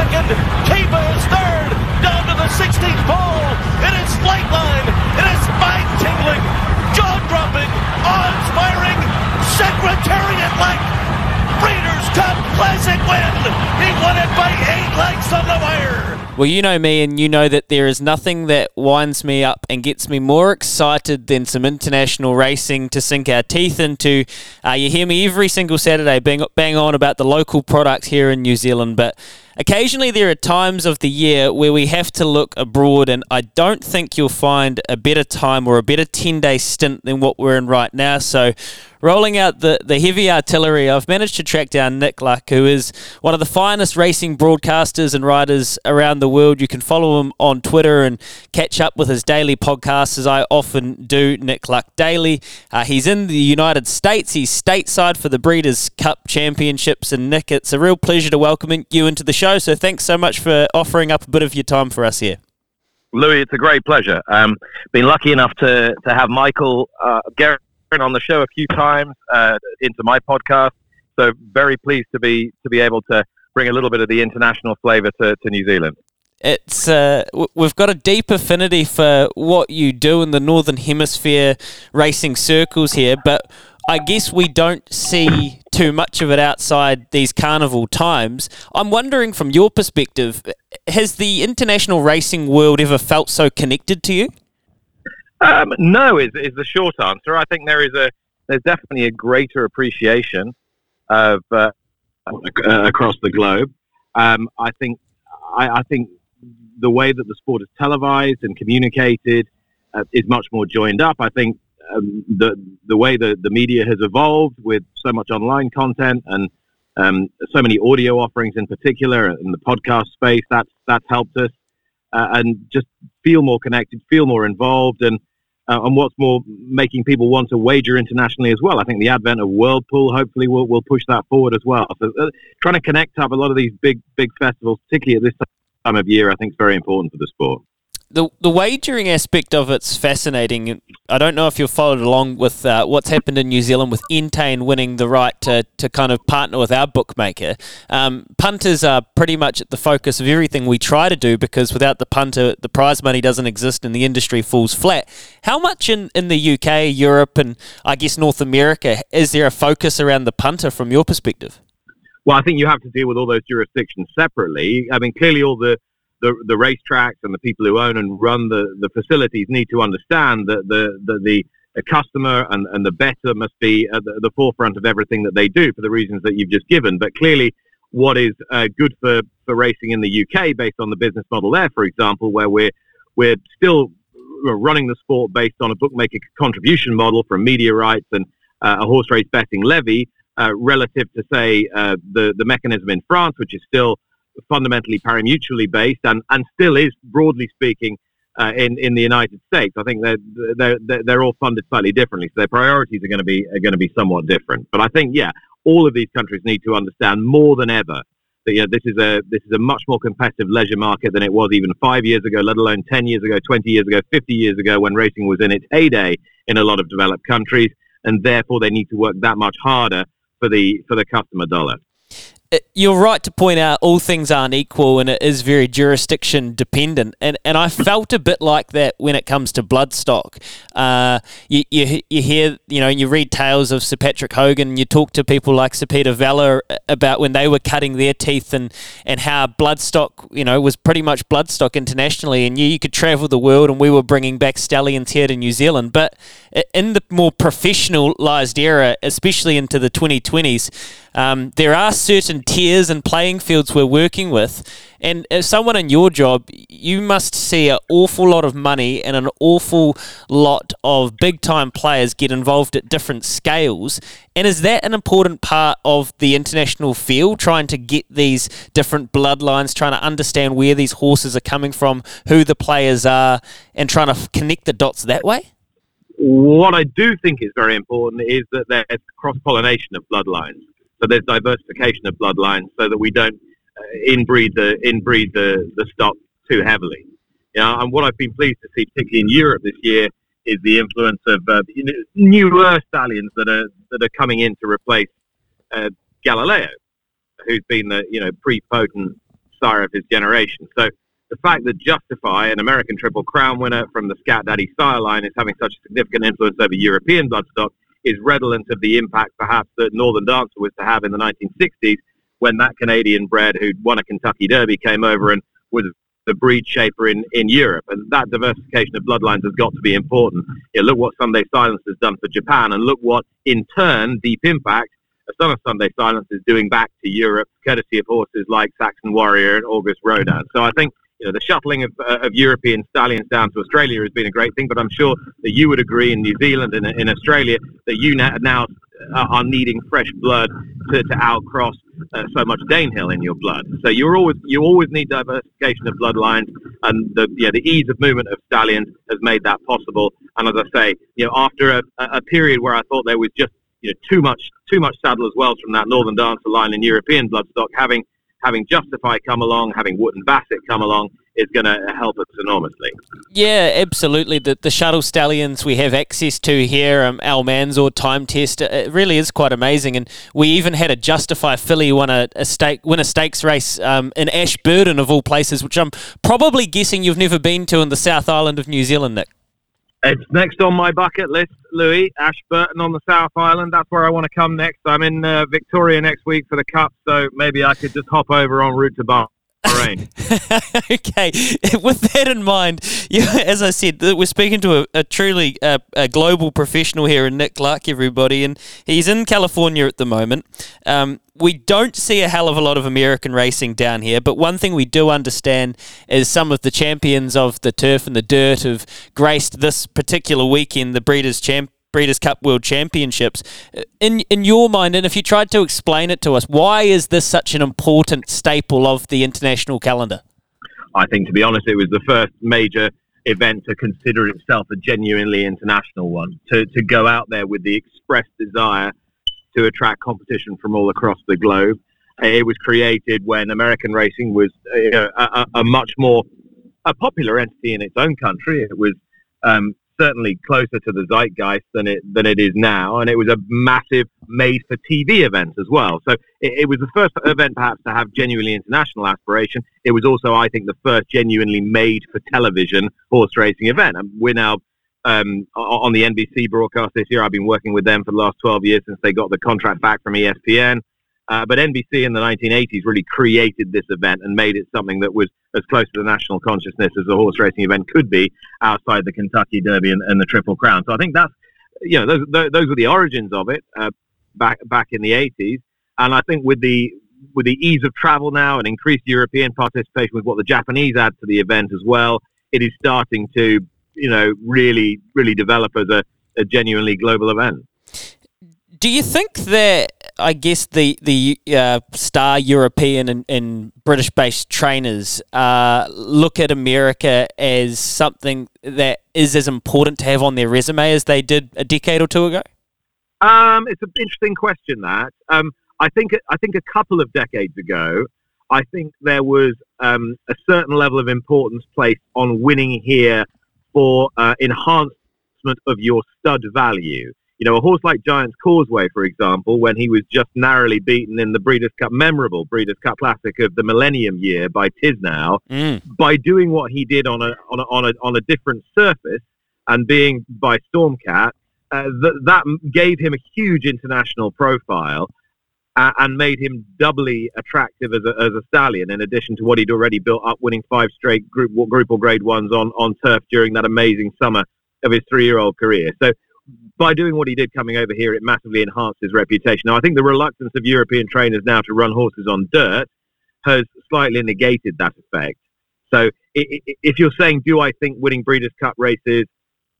second. Is third. Down to the 16th pole. It is. It is spine-tingling, jaw-dropping, awe-inspiring, secretariat-like. Breeders' Cup Classic win. He won it by eight on the wire. Well, you know me, and you know that there is nothing that winds me up and gets me more excited than some international racing to sink our teeth into. Uh, you hear me every single Saturday bang, bang on about the local product here in New Zealand, but occasionally there are times of the year where we have to look abroad, and I don't think you'll find a better time or a better 10 day stint than what we're in right now. So, rolling out the, the heavy artillery, I've managed to track down Nick Luck, who is one of the finest racing broadcasters and writers around the world. You can follow him on Twitter and catch up with his daily podcast, as I often do, Nick Luck Daily. Uh, he's in the United States. He's stateside for the Breeders' Cup Championships. And Nick, it's a real pleasure to welcome you into the show. So thanks so much for offering up a bit of your time for us here. Louis, it's a great pleasure. Um, been lucky enough to, to have Michael uh, on the show a few times uh, into my podcast. So very pleased to be to be able to bring a little bit of the international flavour to, to New Zealand it's uh, we've got a deep affinity for what you do in the northern hemisphere racing circles here, but I guess we don't see too much of it outside these carnival times. I'm wondering, from your perspective, has the international racing world ever felt so connected to you? Um, no, is is the short answer. I think there is a there's definitely a greater appreciation of uh, across the globe. Um, I think I, I, think the way that the sport is televised and communicated uh, is much more joined up. I think um, the the way the, the media has evolved with so much online content and um, so many audio offerings in particular in the podcast space that's that's helped us uh, and just feel more connected, feel more involved, and uh, and what's more, making people want to wager internationally as well. I think the advent of Worldpool hopefully will, will push that forward as well. So uh, trying to connect up a lot of these big big festivals, particularly at this time of year, I think is very important for the sport the the wagering aspect of it's fascinating. I don't know if you've followed along with uh, what's happened in New Zealand with Entain winning the right to, to kind of partner with our bookmaker. Um, punters are pretty much at the focus of everything we try to do because without the punter, the prize money doesn't exist and the industry falls flat. How much in, in the UK, Europe, and I guess North America is there a focus around the punter from your perspective? Well, I think you have to deal with all those jurisdictions separately. I mean, clearly all the the, the racetracks and the people who own and run the, the facilities need to understand that the, the, the, the customer and, and the better must be at the, the, forefront of everything that they do for the reasons that you've just given. But clearly, what is uh, good for, for racing in the UK, based on the business model there, for example, where we're, we're still running the sport based on a bookmaker contribution model from media rights and uh, a horse race betting levy, uh, relative to, say, uh, the, the mechanism in France, which is still fundamentally pari-mutually based and, and still is, broadly speaking, uh, in in the United States. I think they're, they're they're all funded slightly differently, so their priorities are going to be are going to be somewhat different. But I think, yeah, all of these countries need to understand more than ever that yeah, this is a this is a much more competitive leisure market than it was even five years ago, let alone ten years ago, twenty years ago, fifty years ago, when racing was in its heyday in a lot of developed countries, and therefore they need to work that much harder for the for the customer dollar you're right to point out all things aren't equal and it is very jurisdiction dependent. And and I felt a bit like that when it comes to bloodstock. Uh, you, you, you hear, you know, you read tales of Sir Patrick Hogan, you talk to people like Sir Peter Vela about when they were cutting their teeth and, and how bloodstock, you know, was pretty much bloodstock internationally. And you, you could travel the world and we were bringing back stallions here to New Zealand. But in the more professionalised era, especially into the 2020s, um, there are certain tiers and playing fields we're working with. And as someone in your job, you must see an awful lot of money and an awful lot of big time players get involved at different scales. And is that an important part of the international field, trying to get these different bloodlines, trying to understand where these horses are coming from, who the players are, and trying to connect the dots that way? What I do think is very important is that there's cross pollination of bloodlines. So there's diversification of bloodlines so that we don't uh, inbreed the inbreed the, the stock too heavily. You know, and what I've been pleased to see, particularly in Europe this year, is the influence of uh, newer stallions that are that are coming in to replace uh, Galileo, who's been the you know pre-potent sire of his generation. So the fact that Justify, an American Triple Crown winner from the Scat Daddy sire line, is having such a significant influence over European bloodstock is redolent of the impact perhaps that Northern Dancer was to have in the 1960s when that Canadian bred who'd won a Kentucky Derby came over and was the breed shaper in, in Europe. And that diversification of bloodlines has got to be important. Look what Sunday Silence has done for Japan, and look what, in turn, Deep Impact, a son of Sunday Silence, is doing back to Europe, courtesy of horses like Saxon Warrior and Auguste Rodin. So I think you know, the shuttling of, uh, of European stallions down to Australia has been a great thing, but I'm sure that you would agree in New Zealand and in Australia that you now uh, are needing fresh blood to, to outcross uh, so much Danehill in your blood. So you're always you always need diversification of bloodlines, and the yeah the ease of movement of stallions has made that possible. And as I say, you know, after a, a period where I thought there was just you know too much too much Sadler's Wells from that Northern Dancer line in European bloodstock, having having Justify come along, having Wootton Bassett come along, is going to help us enormously. Yeah, absolutely. The, the shuttle stallions we have access to here, um, Almanzor time test, it really is quite amazing. And we even had a Justify filly win a, a stake, win a stakes race um, in Ashburton of all places, which I'm probably guessing you've never been to in the South Island of New Zealand, Nick. It's next on my bucket list, Louis. Ashburton on the South Island. That's where I want to come next. I'm in uh, Victoria next week for the Cup, so maybe I could just hop over en route to Bar. okay, with that in mind, you, as I said, we're speaking to a, a truly uh, a global professional here in Nick Luck, everybody, and he's in California at the moment. Um, we don't see a hell of a lot of American racing down here, but one thing we do understand is some of the champions of the turf and the dirt have graced this particular weekend the Breeders' Champ Breeders' Cup World Championships. In in your mind, and if you tried to explain it to us, why is this such an important staple of the international calendar? I think, to be honest, it was the first major event to consider itself a genuinely international one. To to go out there with the express desire to attract competition from all across the globe. It was created when American racing was a, a, a much more a popular entity in its own country. It was um, certainly closer to the zeitgeist than it than it is now, and it was a massive made-for-TV event as well. So it, it, was the first event, perhaps, to have genuinely international aspiration. It was also, I think, the first genuinely made-for-television horse racing event. And we're now um, on the NBC broadcast this year. I've been working with them for the last 12 years since they got the contract back from ESPN. Uh, but NBC in the 1980s really created this event and made it something that was as close to the national consciousness as a horse racing event could be outside the Kentucky Derby and, and the Triple Crown. So I think that's, you know, those, those were the origins of it uh, back back in the 80s. And I think with the with the ease of travel now and increased European participation with what the Japanese add to the event as well, it is starting to, you know, really really develop as a, a genuinely global event. Do you think that I guess the the uh, star European and, and British based trainers uh, look at America as something that is as important to have on their resume as they did a decade or two ago? Um, it's an interesting question. That um, I think I think a couple of decades ago, I think there was um, a certain level of importance placed on winning here for uh, enhancement of your stud value. You know, a horse like Giant's Causeway, for example, when he was just narrowly beaten in the Breeders' Cup, memorable Breeders' Cup Classic of the Millennium Year by Tiznow, mm. by doing what he did on a, on a, on a, on a different surface and being by Stormcat, uh, th- that gave him a huge international profile uh, and made him doubly attractive as a, as a stallion, in addition to what he'd already built up, winning five straight group, group or grade ones on, on turf during that amazing summer of his three year old career. So by doing what he did coming over here, it massively enhanced his reputation. Now, I think the reluctance of European trainers now to run horses on dirt has slightly negated that effect. So, if you're saying, do I think winning Breeders' Cup races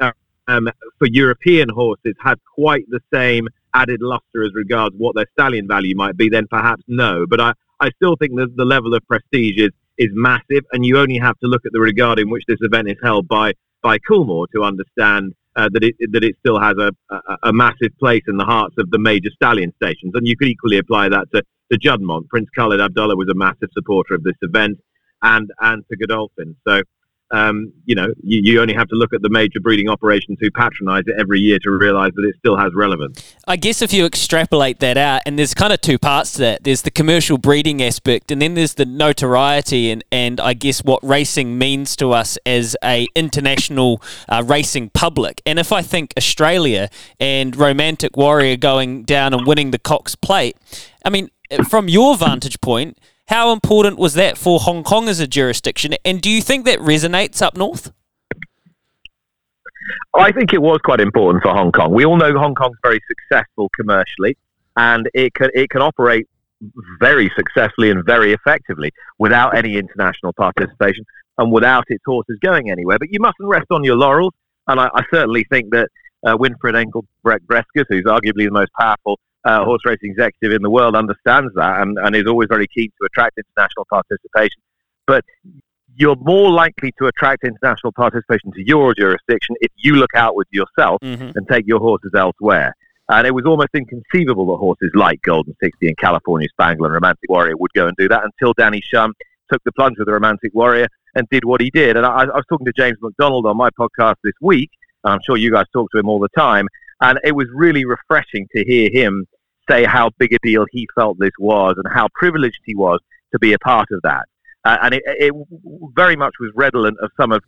uh, um, for European horses had quite the same added luster as regards what their stallion value might be, then perhaps no. But I, I still think that the level of prestige is, is massive, and you only have to look at the regard in which this event is held by, by Coolmore to understand uh, that it that it still has a, a, a, massive place in the hearts of the major stallion stations, and you could equally apply that to, to Juddmonte. Prince Khalid Abdullah was a massive supporter of this event, and and to Godolphin. So um, you know, you, you, only have to look at the major breeding operations who patronise it every year to realise that it still has relevance. I guess if you extrapolate that out, and there's kind of two parts to that. There's the commercial breeding aspect, and then there's the notoriety, and, and I guess what racing means to us as a international uh, racing public. And if I think Australia and Romantic Warrior going down and winning the Cox Plate, I mean, from your vantage point how important was that for Hong Kong as a jurisdiction? And do you think that resonates up north? I think it was quite important for Hong Kong. We all know Hong Kong's very successful commercially, and it can it can operate very successfully and very effectively without any international participation and without its horses going anywhere. But you mustn't rest on your laurels, and I, I certainly think that uh, Winfried Engelbrecht-Bresges, who's arguably the most powerful uh, horse racing executive in the world understands that and, and is always very keen to attract international participation. But you're more likely to attract international participation to your jurisdiction if you look outwards yourself mm-hmm. and take your horses elsewhere. And it was almost inconceivable that horses like Golden 60 and California Spangle and Romantic Warrior would go and do that until Danny Shum took the plunge with the Romantic Warrior and did what he did. And I, I was talking to James McDonald on my podcast this week, and I'm sure you guys talk to him all the time. And it was really refreshing to hear him say how big a deal he felt this was and how privileged he was to be a part of that. Uh, and it, it, very much was redolent of some of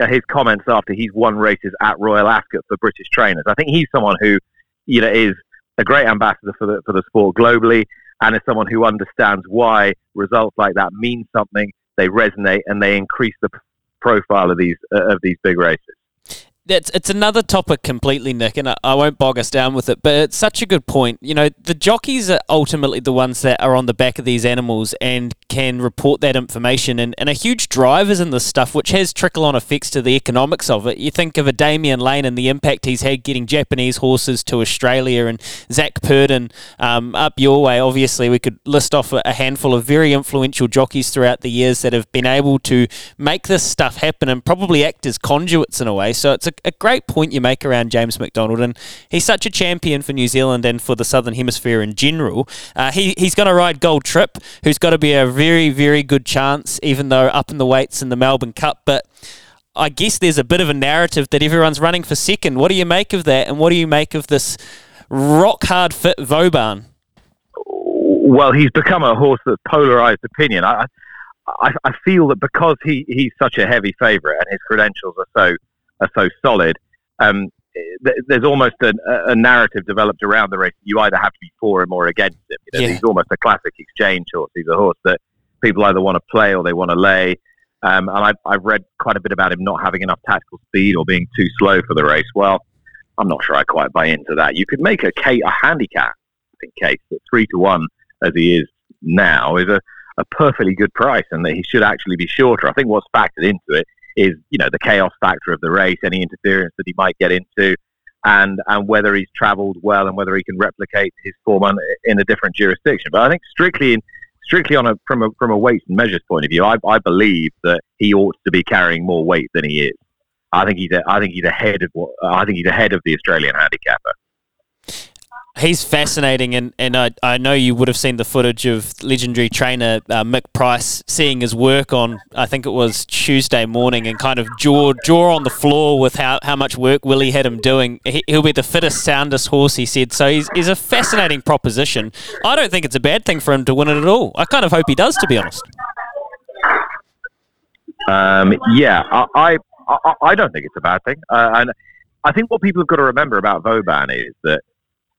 uh, his comments after he's won races at Royal Ascot for British trainers. I think he's someone who, you know, is a great ambassador for the for the sport globally, and is someone who understands why results like that mean something. They resonate and they increase the profile of these uh, of these big races it's it's another topic completely, Nick, and I, I, won't bog us down with it. But it's such a good point. You know, the jockeys are ultimately the ones that are on the back of these animals and can report that information. And, and a huge drive is in this stuff, which has trickle on effects to the economics of it. You think of a Damian Lane and the impact he's had getting Japanese horses to Australia, and Zac Purton um, up your way. Obviously, we could list off a handful of very influential jockeys throughout the years that have been able to make this stuff happen and probably act as conduits in a way. So it's a a great point you make around James McDonald, and he's such a champion for New Zealand and for the Southern Hemisphere in general. Uh, he, he's going to ride Gold Trip, who's got to be a very, very good chance, even though up in the weights in the Melbourne Cup. But I guess there's a bit of a narrative that everyone's running for second. What do you make of that, and what do you make of this rock hard fit Vauban? Well, he's become a horse that's polarised opinion. I, I, I feel that because he, he's such a heavy favourite and his credentials are so are so solid. Um, there's almost a, a, narrative developed around the race. You either have to be for him or against him. You know, yeah. He's almost a classic exchange horse. He's a horse that people either want to play or they want to lay. Um, and I've, I've read quite a bit about him not having enough tactical speed or being too slow for the race. Well, I'm not sure I quite buy into that. You could make a, K, a handicap in case that three to one as he is now is a, a perfectly good price and that he should actually be shorter. I think what's factored into it is you know the chaos factor of the race, any interference that he might get into, and and whether he's travelled well and whether he can replicate his form on, in a different jurisdiction. But I think strictly in strictly on a from a from a weights and measures point of view, I, I believe that he ought to be carrying more weight than he is. I think he's a, I think he's ahead of what I think he's ahead of the Australian handicapper he's fascinating, and, and I, I know you would have seen the footage of legendary trainer uh, Mick Price seeing his work on, I think it was Tuesday morning, and kind of jaw, jaw on the floor with how, how much work Willie had him doing. He, will be the fittest, soundest horse, he said. So he's, he's a fascinating proposition. I don't think it's a bad thing for him to win it at all. I kind of hope he does, to be honest. Um, yeah, I, I, I don't think it's a bad thing. Uh, and I think what people have got to remember about Vauban is that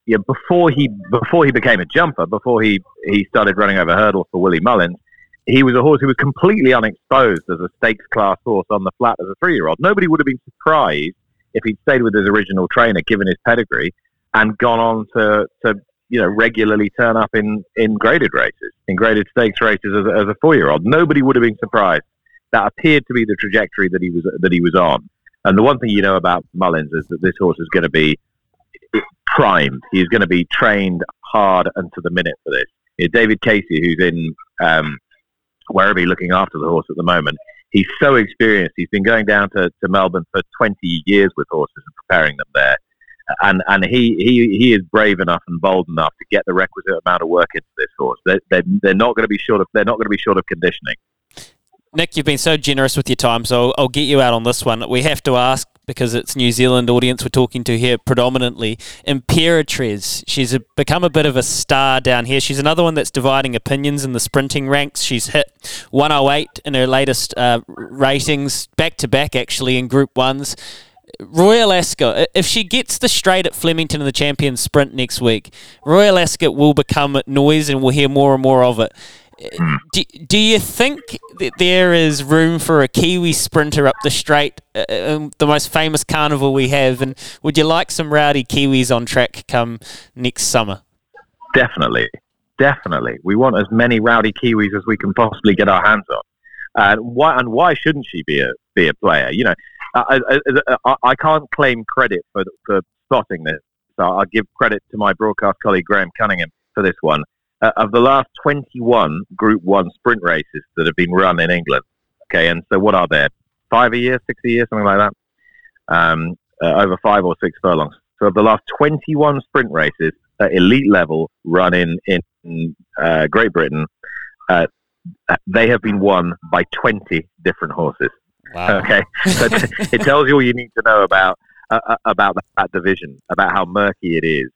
yeah, before he before he became a jumper, before he he started running over hurdles for Willie Mullins, he was a horse who was completely unexposed as a stakes class horse on the flat as a three year old. Nobody would have been surprised if he'd stayed with his original trainer, given his pedigree, and gone on to, to you know regularly turn up in, in graded races, in graded stakes races as a, as a four year old. Nobody would have been surprised. That appeared to be the trajectory that he was that he was on. And the one thing you know about Mullins is that this horse is going to be primed. He's going to be trained hard and to the minute for this. You know, David Casey, who's in um, Werribee looking after the horse at the moment, he's so experienced. He's been going down to, to Melbourne for 20 years with horses and preparing them there. And and he, he, he is brave enough and bold enough to get the requisite amount of work into this horse. They're, they're, they're not going to be short of they're not going to be short of conditioning. Nick, you've been so generous with your time, so I'll get you out on this one. We have to ask because it's New Zealand audience we're talking to here predominantly. Imperatriz, she's a, become a bit of a star down here. She's another one that's dividing opinions in the sprinting ranks. She's hit 108 in her latest uh, ratings, back to back actually in Group Ones. Royal Ascot, if she gets the straight at Flemington in the Champions Sprint next week, Royal Ascot will become noise and we'll hear more and more of it. Do, do you think that there is room for a Kiwi sprinter up the straight, uh, um, the most famous carnival we have? And would you like some rowdy Kiwis on track come next summer? Definitely, definitely. We want as many rowdy Kiwis as we can possibly get our hands on. And why? And why shouldn't she be a be a player? You know, I, I, I can't claim credit for for spotting this. So I'll give credit to my broadcast colleague Graham Cunningham for this one uh, of the last 21 Group 1 sprint races that have been run in England. Okay, and so what are there? Five a year, six a year, something like that? Um, uh, over five or six furlongs. So of the last 21 sprint races at elite level run in, in uh, Great Britain, uh, they have been won by 20 different horses. Wow. Okay, so it tells you all you need to know about uh, uh, about that division, about how murky it is.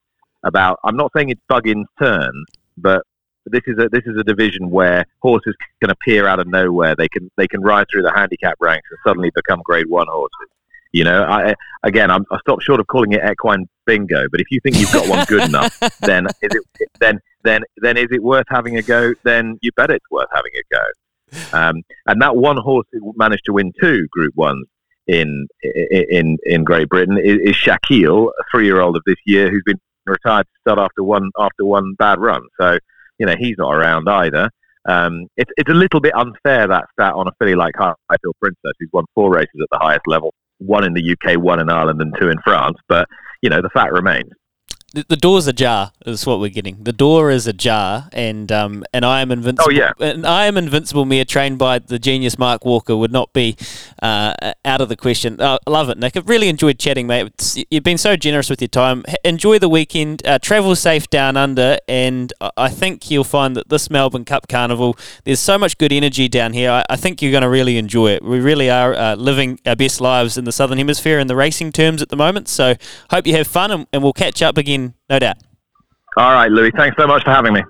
About I'm not saying it's Buggin's turn, but this is a this is a division where horses can appear out of nowhere. They can they can ride through the handicap ranks and suddenly become Grade One horses. You know, I, again, I'm, I stopped short of calling it equine bingo, but if you think you've got one good enough, then is it then then then is it worth having a go? Then you bet it's worth having a go. Um, and that one horse who managed to win two Group Ones in in in Great Britain is, is Shaquille, a three year old of this year, who's been retired to start after one after one bad run. So you know he's not around either. Um, it's it's a little bit unfair that stat on a filly like Highfield Princess, who's won four races at the highest level, one in the UK, one in Ireland, and two in France. But you know the fact remains the, the door's ajar is what we're getting. The door is ajar, and um, and I am invincible. Oh yeah, and I am invincible. Mere trained by the genius Mark Walker would not be uh, out of the question. I oh, love it, Nick. I've really enjoyed chatting, mate. It's, you've been so generous with your time. Enjoy the weekend. Uh, travel safe down under, and I think you'll find that this Melbourne Cup Carnival, there's so much good energy down here. I, I think you're going to really enjoy it. We really are uh, living our best lives in the Southern Hemisphere in the racing terms at the moment. So hope you have fun, and, and we'll catch up again no doubt. All right, Louis. Thanks so much for having me.